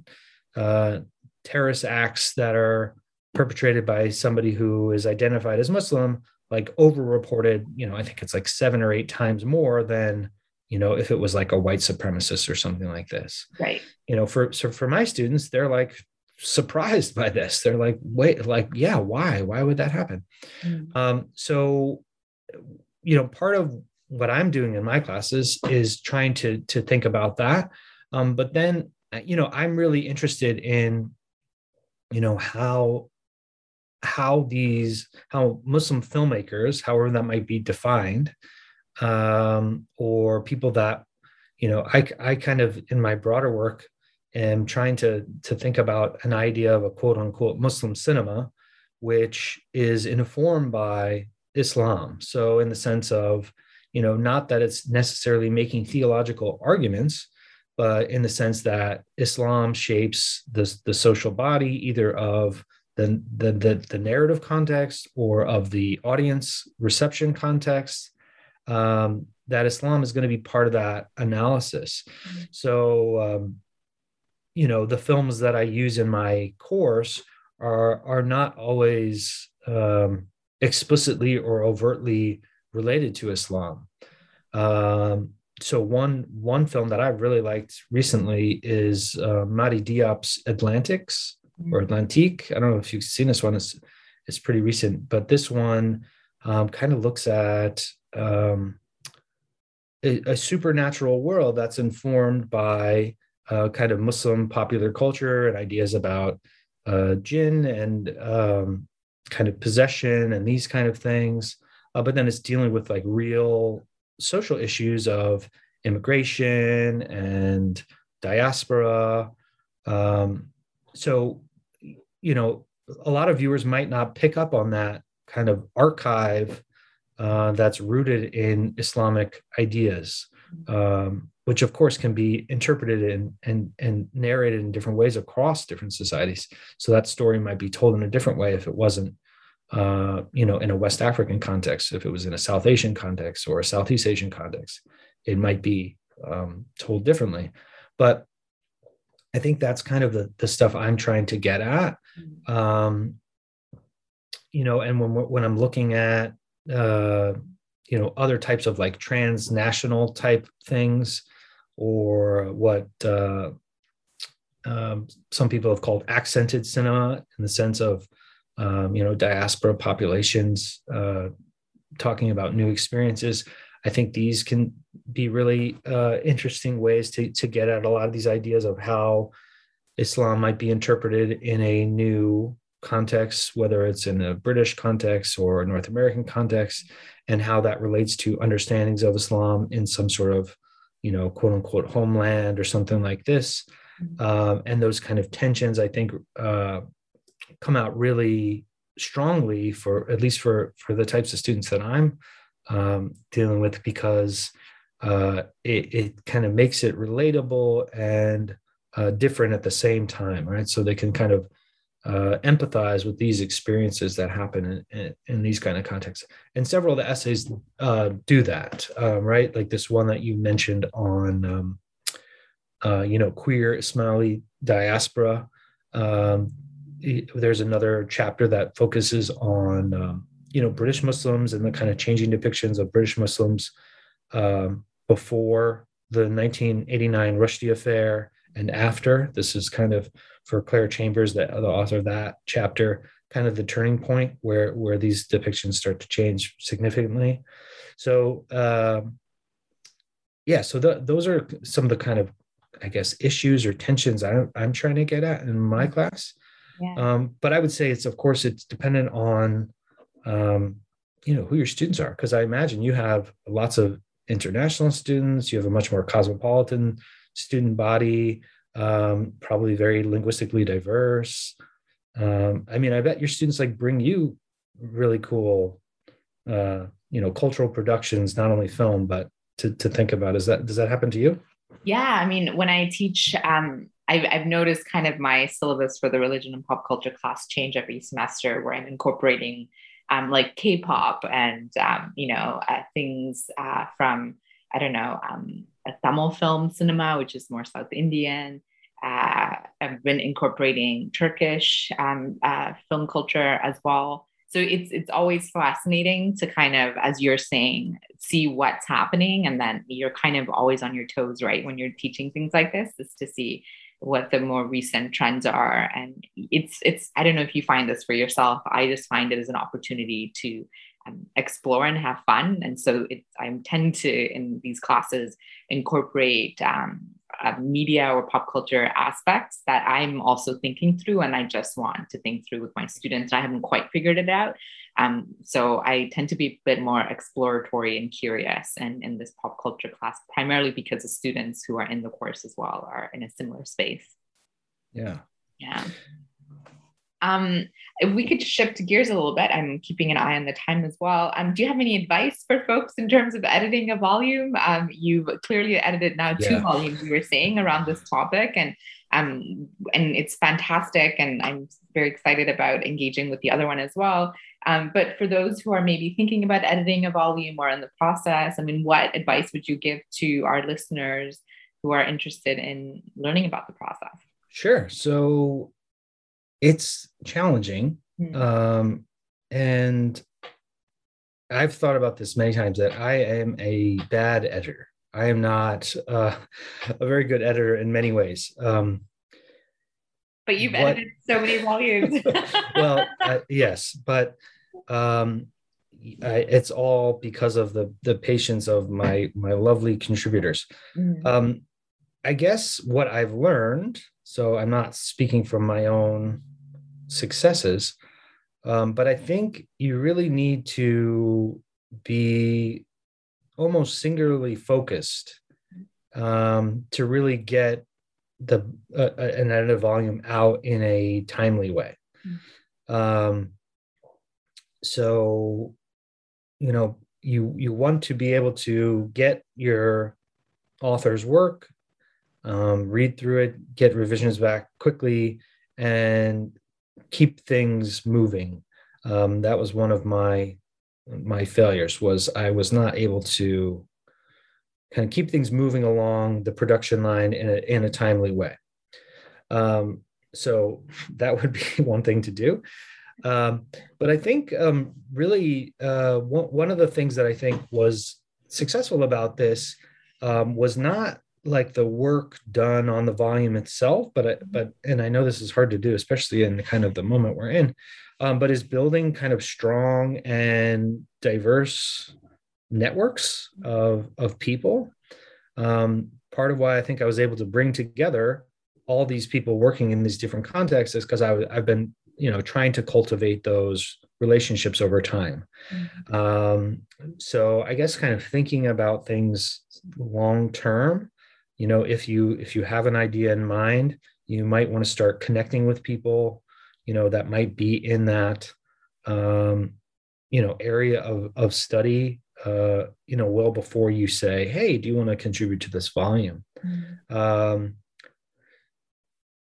uh, terrorist acts that are perpetrated by somebody who is identified as Muslim like overreported? You know, I think it's like seven or eight times more than you know if it was like a white supremacist or something like this. Right. You know, for so for my students, they're like surprised by this. They're like, wait, like, yeah, why? Why would that happen? Mm. Um, so, you know, part of what I'm doing in my classes is trying to to think about that. Um, but then, you know, I'm really interested in, you know, how how these how Muslim filmmakers, however that might be defined, um, or people that, you know, I I kind of in my broader work am trying to to think about an idea of a quote unquote Muslim cinema, which is informed by Islam. So in the sense of you know, not that it's necessarily making theological arguments, but in the sense that Islam shapes the, the social body either of the, the, the, the narrative context or of the audience reception context, um, that Islam is going to be part of that analysis. Mm-hmm. So, um, you know, the films that I use in my course are, are not always um, explicitly or overtly related to Islam. Um, so one one film that I really liked recently is uh, Mati Diop's Atlantics or mm. Atlantique. I don't know if you've seen this one. It's it's pretty recent, but this one um, kind of looks at um, a, a, supernatural world that's informed by uh, kind of Muslim popular culture and ideas about uh, jinn and um, kind of possession and these kind of things. Uh, but then it's dealing with like real social issues of immigration and diaspora. Um, so, you know, a lot of viewers might not pick up on that kind of archive uh, that's rooted in Islamic ideas, um, which of course can be interpreted and, and, and narrated in different ways across different societies. So that story might be told in a different way if it wasn't uh, you know, in a West African context, if it was in a South Asian context or a Southeast Asian context, it might be um, told differently. But I think that's kind of the, the stuff I'm trying to get at. Mm-hmm. Um, you know, and when when I'm looking at uh, you know other types of like transnational type things, or what uh, um, some people have called accented cinema, in the sense of um, you know, diaspora populations, uh, talking about new experiences. I think these can be really uh, interesting ways to, to get at a lot of these ideas of how Islam might be interpreted in a new context, whether it's in a British context or a North American context, and how that relates to understandings of Islam in some sort of, you know, quote unquote homeland or something like this. Mm-hmm. Um, and those kind of tensions, I think, uh, come out really strongly for at least for for the types of students that I'm um, dealing with because uh, it, it kind of makes it relatable and uh, different at the same time, right? So they can kind of uh, empathize with these experiences that happen in, in, in, these kind of contexts. And several of the essays uh, do that, um, right? Like this one that you mentioned on, um, uh, you know, queer Ismaili diaspora. Um, there's another chapter that focuses on um, you know British Muslims and the kind of changing depictions of British Muslims um, before the 1989 Rushdie affair and after. This is kind of for Claire Chambers, the, the author of that chapter, kind of the turning point where where these depictions start to change significantly. So um, yeah, so the, those are some of the kind of I guess issues or tensions I, I'm trying to get at in my class. Yeah. Um, but I would say it's of course it's dependent on um, you know who your students are because I imagine you have lots of international students. You have a much more cosmopolitan student body, um, probably very linguistically diverse. Um, I mean, I bet your students like bring you really cool, uh, you know, cultural productions, not only film, but to, to think about. Is that does that happen to you? Yeah, I mean, when I teach um, I've, I've noticed kind of my syllabus for the religion and pop culture class change every semester where I'm incorporating um, like K-pop and um, you know uh, things uh, from I don't know um, Tamil film cinema, which is more South Indian. Uh, I've been incorporating Turkish um, uh, film culture as well. So it's it's always fascinating to kind of, as you're saying, see what's happening, and then you're kind of always on your toes, right, when you're teaching things like this, is to see what the more recent trends are and it's it's i don't know if you find this for yourself i just find it as an opportunity to um, explore and have fun and so it, i tend to in these classes incorporate um, uh, media or pop culture aspects that i'm also thinking through and i just want to think through with my students i haven't quite figured it out um, so I tend to be a bit more exploratory and curious and in this pop culture class, primarily because the students who are in the course as well are in a similar space. Yeah. Yeah. Um, if we could shift gears a little bit, I'm keeping an eye on the time as well. Um, do you have any advice for folks in terms of editing a volume? Um, you've clearly edited now two yeah. volumes, you were saying, around this topic, and um, and it's fantastic. And I'm very excited about engaging with the other one as well. Um, but for those who are maybe thinking about editing a volume or in the process, I mean, what advice would you give to our listeners who are interested in learning about the process? Sure. So it's challenging. Mm-hmm. Um, and I've thought about this many times that I am a bad editor. I am not uh, <laughs> a very good editor in many ways. Um, but you've what, edited so many volumes. <laughs> well, <laughs> uh, yes, but um, I, it's all because of the the patience of my my lovely contributors. Mm. Um, I guess what I've learned. So I'm not speaking from my own successes. Um, but I think you really need to be almost singularly focused um, to really get the uh, an edited volume out in a timely way. Mm-hmm. Um, so, you know, you you want to be able to get your author's work, um, read through it, get revisions back quickly, and keep things moving. Um, that was one of my my failures was I was not able to kind of keep things moving along the production line in a, in a timely way. Um, so that would be <laughs> one thing to do. Um, but I think um, really uh, one, one of the things that I think was successful about this um, was not like the work done on the volume itself but I, but and i know this is hard to do especially in kind of the moment we're in um, but is building kind of strong and diverse networks of of people um, part of why i think i was able to bring together all these people working in these different contexts is because i've been you know trying to cultivate those relationships over time mm-hmm. um, so i guess kind of thinking about things long term you know if you if you have an idea in mind you might want to start connecting with people you know that might be in that um, you know area of of study uh, you know well before you say hey do you want to contribute to this volume mm-hmm. um,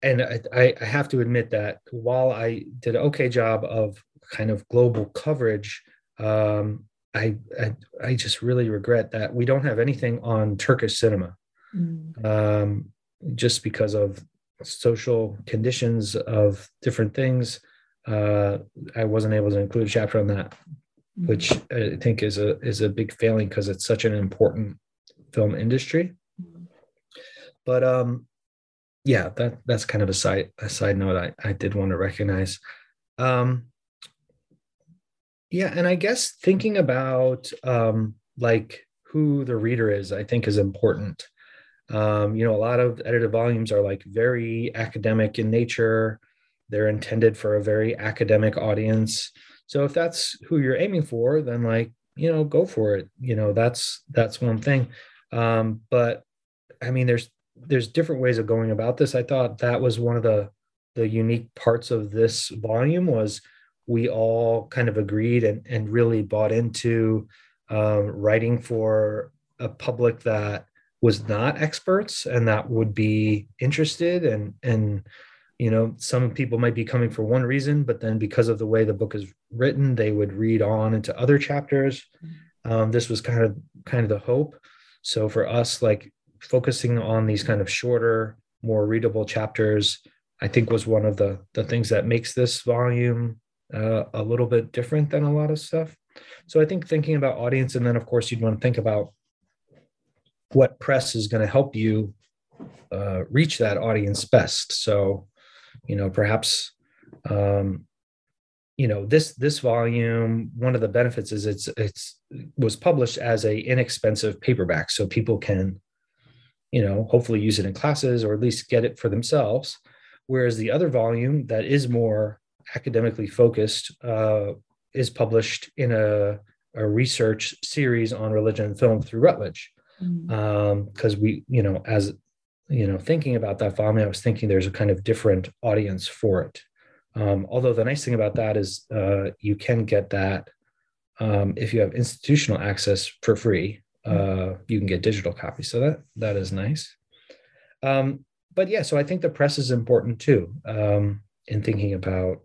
and I, I have to admit that while I did an okay job of kind of global coverage, um, I, I, I just really regret that we don't have anything on Turkish cinema mm. um, just because of social conditions of different things. Uh, I wasn't able to include a chapter on that, mm. which I think is a is a big failing because it's such an important film industry. Mm. But um, yeah, that that's kind of a side a side note I, I did want to recognize. Um, yeah, and I guess thinking about um, like who the reader is, I think is important. Um, you know, a lot of edited volumes are like very academic in nature. They're intended for a very academic audience. So if that's who you're aiming for, then like, you know, go for it. You know, that's that's one thing. Um, but I mean, there's there's different ways of going about this. I thought that was one of the the unique parts of this volume was we all kind of agreed and, and really bought into um, writing for a public that was not experts and that would be interested and and you know some people might be coming for one reason but then because of the way the book is written they would read on into other chapters. Mm-hmm. um, this was kind of kind of the hope. So for us like focusing on these kind of shorter more readable chapters i think was one of the the things that makes this volume uh, a little bit different than a lot of stuff. So i think thinking about audience and then of course you'd want to think about what press is going to help you uh, reach that audience best. So, you know, perhaps, um, you know, this this volume. One of the benefits is it's it's was published as a inexpensive paperback, so people can, you know, hopefully use it in classes or at least get it for themselves. Whereas the other volume that is more academically focused uh, is published in a, a research series on religion and film through Routledge because um, we you know as you know thinking about that volume i was thinking there's a kind of different audience for it Um, although the nice thing about that is uh, you can get that um, if you have institutional access for free. Uh, you can get digital copies, so that that is nice. Um, but yeah, so I think the press is important too um, in thinking about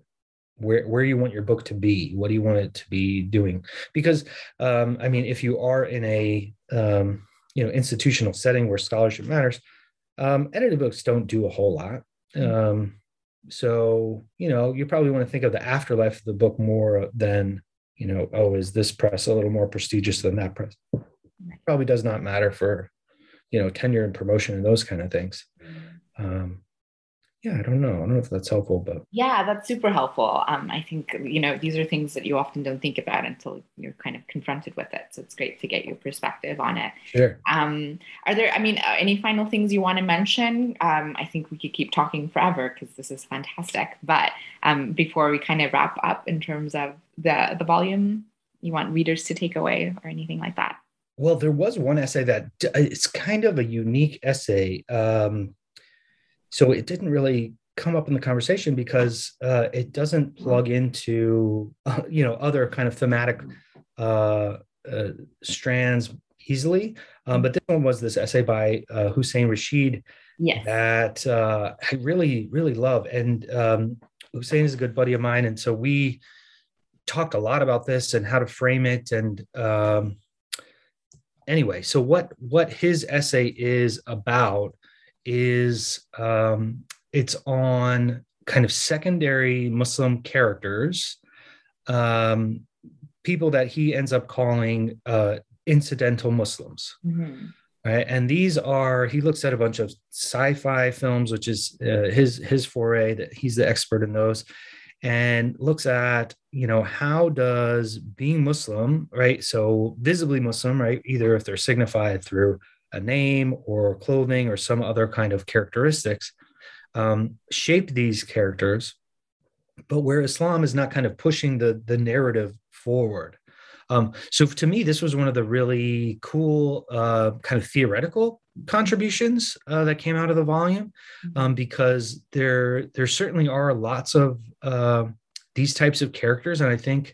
where where you want your book to be. What do you want it to be doing? Because um, I mean, if you are in a um, you know institutional setting where scholarship matters, um, edited books don't do a whole lot. Um, so you know, you probably want to think of the afterlife of the book more than you know, oh, is this press a little more prestigious than that press? Probably does not matter for you know tenure and promotion and those kind of things. Um, yeah, I don't know. I don't know if that's helpful, but yeah, that's super helpful. Um, I think you know these are things that you often don't think about until you're kind of confronted with it. So it's great to get your perspective on it. Sure. Um, are there? I mean, uh, any final things you want to mention? Um, I think we could keep talking forever because this is fantastic. But um, before we kind of wrap up, in terms of the the volume, you want readers to take away or anything like that? Well, there was one essay that it's kind of a unique essay. Um, so it didn't really come up in the conversation because uh, it doesn't plug into uh, you know other kind of thematic uh, uh strands easily. Um, but this one was this essay by uh, Hussein Rashid yes. that uh, I really really love, and um, Hussein is a good buddy of mine, and so we talked a lot about this and how to frame it and. Um, anyway, so what what his essay is about is um, it's on kind of secondary Muslim characters, um, people that he ends up calling uh, incidental Muslims. Mm-hmm. Right, and these are he looks at a bunch of sci-fi films, which is uh, his his foray. That he's the expert in those, and looks at you know how does being Muslim, right? So visibly Muslim, right? Either if they're signified through a name or clothing or some other kind of characteristics um, shape these characters. But where islam is not kind of pushing the the narrative forward. Um, so to me this was one of the really cool uh, kind of theoretical contributions uh, that came out of the volume mm-hmm. um, because there there certainly are lots of uh, these types of characters. And i think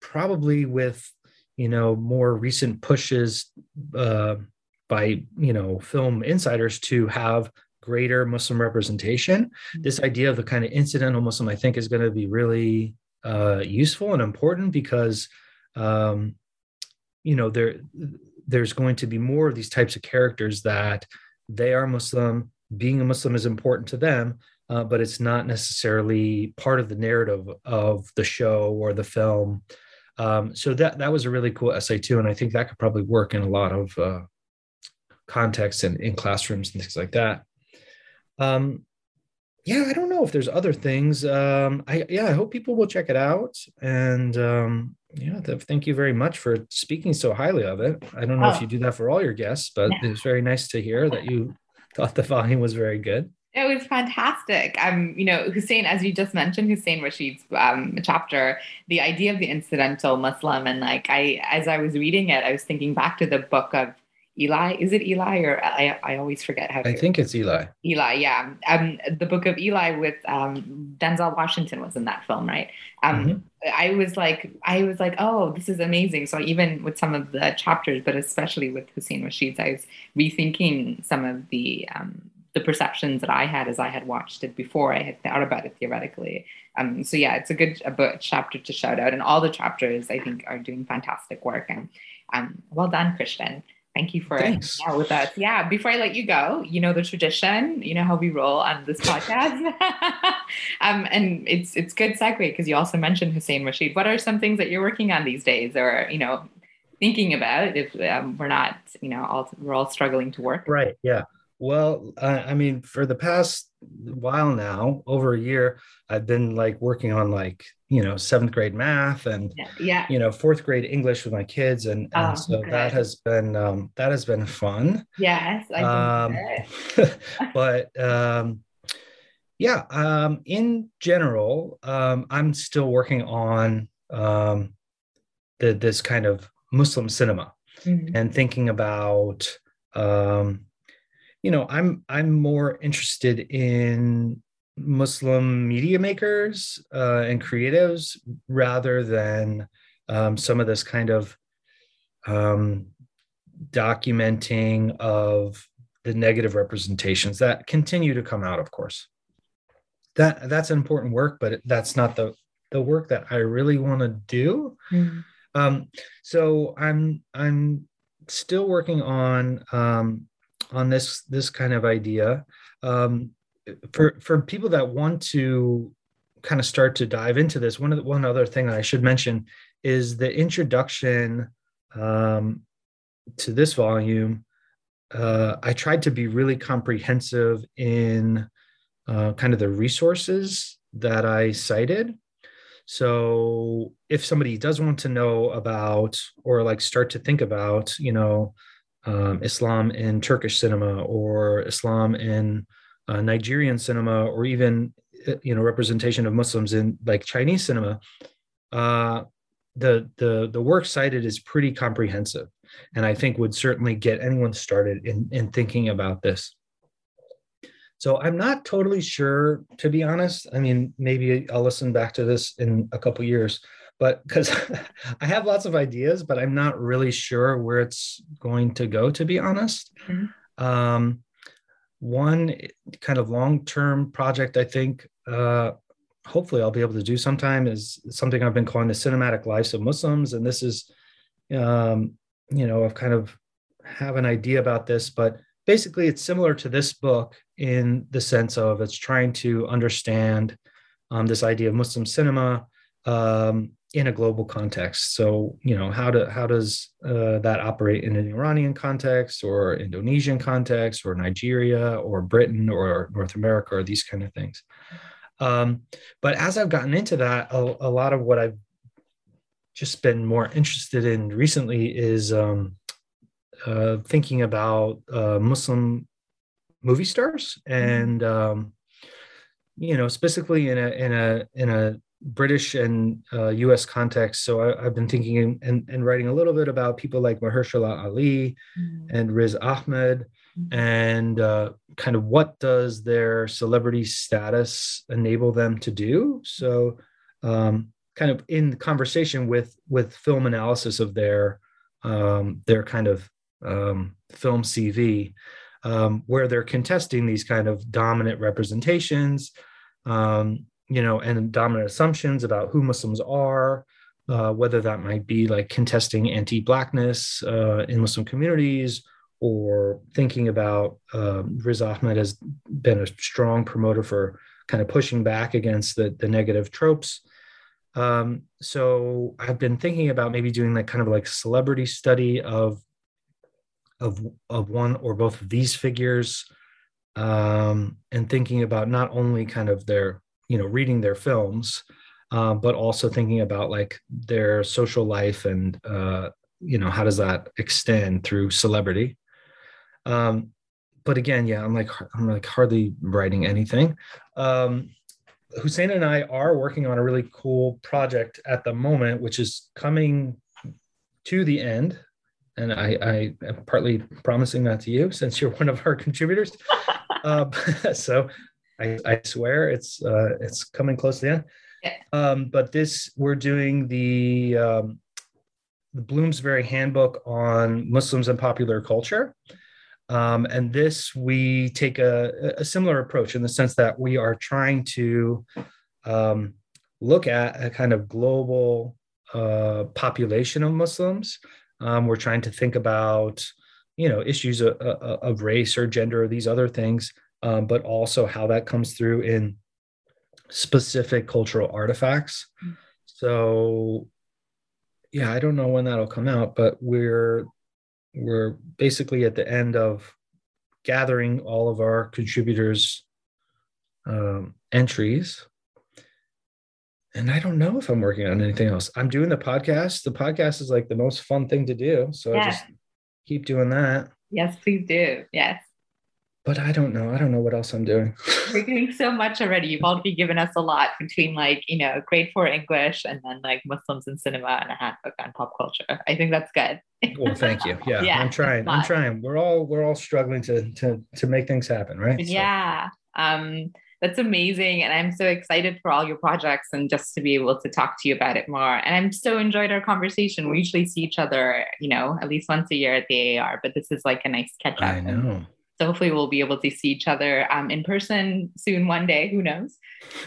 probably with you know more recent pushes uh, by you know film insiders to have greater Muslim representation. Mm-hmm. This idea of the kind of incidental Muslim, I think, is going to be really uh, useful and important because um, you know there there's going to be more of these types of characters that they are Muslim. Being a Muslim is important to them, uh, but it's not necessarily part of the narrative of the show or the film. Um, so that that was a really cool essay too, and I think that could probably work in a lot of uh, context and in classrooms and things like that. Um, yeah, I don't know if there's other things. Um, I yeah, I hope people will check it out. And um, yeah, thank you very much for speaking so highly of it. I don't know oh. if you do that for all your guests, but yeah. it's very nice to hear that you thought the volume was very good. It was fantastic. Um, you know, Hussein, as you just mentioned, Hussein Rashid's um, chapter, the idea of the incidental Muslim, and like I, as I was reading it, I was thinking back to the book of Eli. Is it Eli or I, I always forget how to. I think it's Eli. Eli, yeah. Um, the book of Eli with um, Denzel Washington was in that film, right? Um, mm-hmm. I was like, I was like, oh, this is amazing. So even with some of the chapters, but especially with Hussein Rashid, I was rethinking some of the um, the perceptions that I had as I had watched it before. I had thought about it theoretically. Um, so yeah, it's a good a book, chapter to shout out, and all the chapters I think are doing fantastic work. And um, well done, Christian. Thank you for Thanks. With us. Yeah, before I let you go, you know the tradition, you know how we roll on this <laughs> podcast. <laughs> um, and it's it's good segue because you also mentioned Hussein Rashid. What are some things that you're working on these days or, you know, thinking about if um, we're not, you know, all we're all struggling to work? Right. Yeah. Well, uh, I mean, for the past while now, over a year, I've been like working on like you know seventh grade math and yeah, yeah. you know fourth grade English with my kids, and, and oh, so good. that has been um, that has been fun. Yes, um, <laughs> but um, yeah, um, in general, um, I'm still working on um, the this kind of Muslim cinema mm-hmm. and thinking about um, you know i'm i'm more interested in Muslim media makers uh, and creatives rather than um, some of this kind of um, documenting of the negative representations that continue to come out, of course. That that's important work, but that's not the the work that I really want to do. Mm-hmm. Um, so I'm I'm still working on um, on this this kind of idea. Um, for for people that want to kind of start to dive into this, one the, one other thing that I should mention is the introduction um, to this volume. Uh, I tried to be really comprehensive in uh, kind of the resources that I cited. So if somebody does want to know about or like start to think about, you know, um, Islam in Turkish cinema or Islam in uh, Nigerian cinema or even uh, you know representation of Muslims in like Chinese cinema, uh, the the the work cited is pretty comprehensive, and I think would certainly get anyone started in in thinking about this. So I'm not totally sure, to be honest. I mean, maybe I'll listen back to this in a couple years, but because <laughs> I have lots of ideas, but I'm not really sure where it's going to go, to be honest. Mm-hmm. Um, one kind of long-term project I think uh, hopefully I'll be able to do sometime is something I've been calling the cinematic lives of Muslims, and this is, um, you know, I've kind of have an idea about this, but basically it's similar to this book in the sense of it's trying to understand um, this idea of Muslim cinema um, in a global context. So, you know, how do how does uh, that operate in an Iranian context, or Indonesian context, or Nigeria, or Britain, or North America, or these kind of things. Um, but as I've gotten into that, a, a, lot of what I've just been more interested in recently is um, uh, thinking about uh, Muslim movie stars, mm-hmm. and um, you know, specifically in a in a in a British and uh, U.S. context. So I, have been thinking and, and, writing a little bit about people like Mahershala Ali mm-hmm. and Riz Ahmed, mm-hmm. and uh, kind of what does their celebrity status enable them to do. So, um, kind of in conversation with with film analysis of their um, their kind of um, film CV, um, where they're contesting these kind of dominant representations. Um, you know, and dominant assumptions about who Muslims are, uh, whether that might be like contesting anti-blackness uh, in Muslim communities or thinking about um, Riz Ahmed has been a strong promoter for kind of pushing back against the, the negative tropes. Um, so I've been thinking about maybe doing like kind of like celebrity study of of of one or both of these figures, um, and thinking about not only kind of their you know reading their films uh, but also thinking about like their social life and uh, you know how does that extend through celebrity? Um, but again yeah i'm like i'm like hardly writing anything. Um, hussein and i are working on a really cool project at the moment which is coming to the end. And I, I am partly promising that to you since you're one of our <laughs> contributors. uh, <laughs> so I, I swear it's uh, it's coming close to the end. Yeah. Um, but this we're doing the um, the Bloomsbury Handbook on Muslims and Popular Culture. Um, and this we take a, a, similar approach in the sense that we are trying to um, look at a kind of global uh, population of Muslims. Um, we're trying to think about, you know, issues of, of race or gender or these other things um, but also how that comes through in specific cultural artifacts. Mm-hmm. So, yeah, I don't know when that'll come out, but we're we're basically at the end of gathering all of our contributors' um, entries. And I don't know if I'm working on anything else. I'm doing the podcast. The podcast is like the most fun thing to do. So yeah. I just keep doing that. Yes, please do. Yes but I don't know. I don't know what else I'm doing. <laughs> We're doing so much already. You've already given us a lot between like, you know, grade four English and then like Muslims in cinema and a handbook on pop culture. I think that's good. well, thank you. <laughs> Yeah, yeah I'm trying. I'm trying. We're all we're all struggling to to to make things happen, right? Yeah. So. Um that's amazing. And I'm so excited for all your projects and just to be able to talk to you about it more. And I'm so enjoyed our conversation. We usually see each other, you know, at least once a year at the AAR, but this is like a nice catch up. I know. So hopefully we'll be able to see each other um, in person soon one day. Who knows?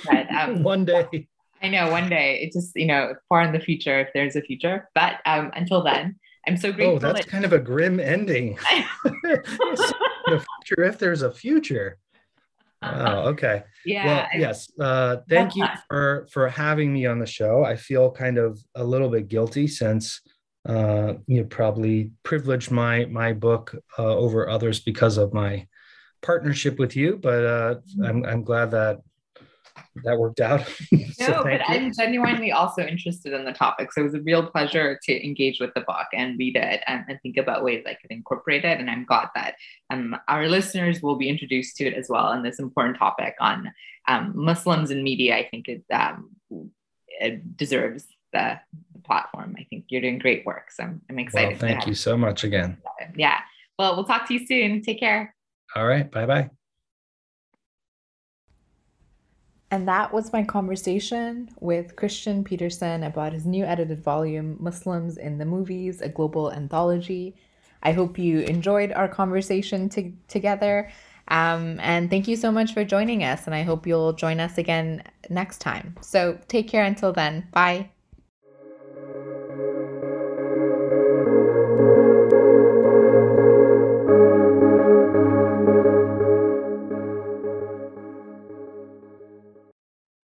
But um, <laughs> one day. I know one day. It's just, you know, far in the future if there's a future. But um, until then, I'm so grateful. Oh, that's that- kind of a grim ending. <laughs> <laughs> the future, if there's a future. Wow. Okay. Yeah. Well, yes. Uh, thank you for for having me on the show. I feel kind of a little bit guilty since uh, you probably privileged my my book uh, over others because of my partnership with you. But uh, mm-hmm. I'm I'm glad that that worked out. <laughs> so no, but you. I'm genuinely also interested in the topic. So it was a real pleasure to engage with the book and read it and, and think about ways I could incorporate it. And I'm glad that um, our listeners will be introduced to it as well. And this important topic on um, Muslims and media, I think it, um, it deserves the, platform. I think you're doing great work. So I'm, I'm excited. Well, thank you so much again. Yeah. Well, we'll talk to you soon. Take care. All right. Bye bye. And that was my conversation with Kristian Petersen about his new edited volume, Muslims in the Movies, a global anthology. I hope you enjoyed our conversation to- together. Um, and thank you so much for joining us. And I hope you'll join us again next time. So take care until then. Bye.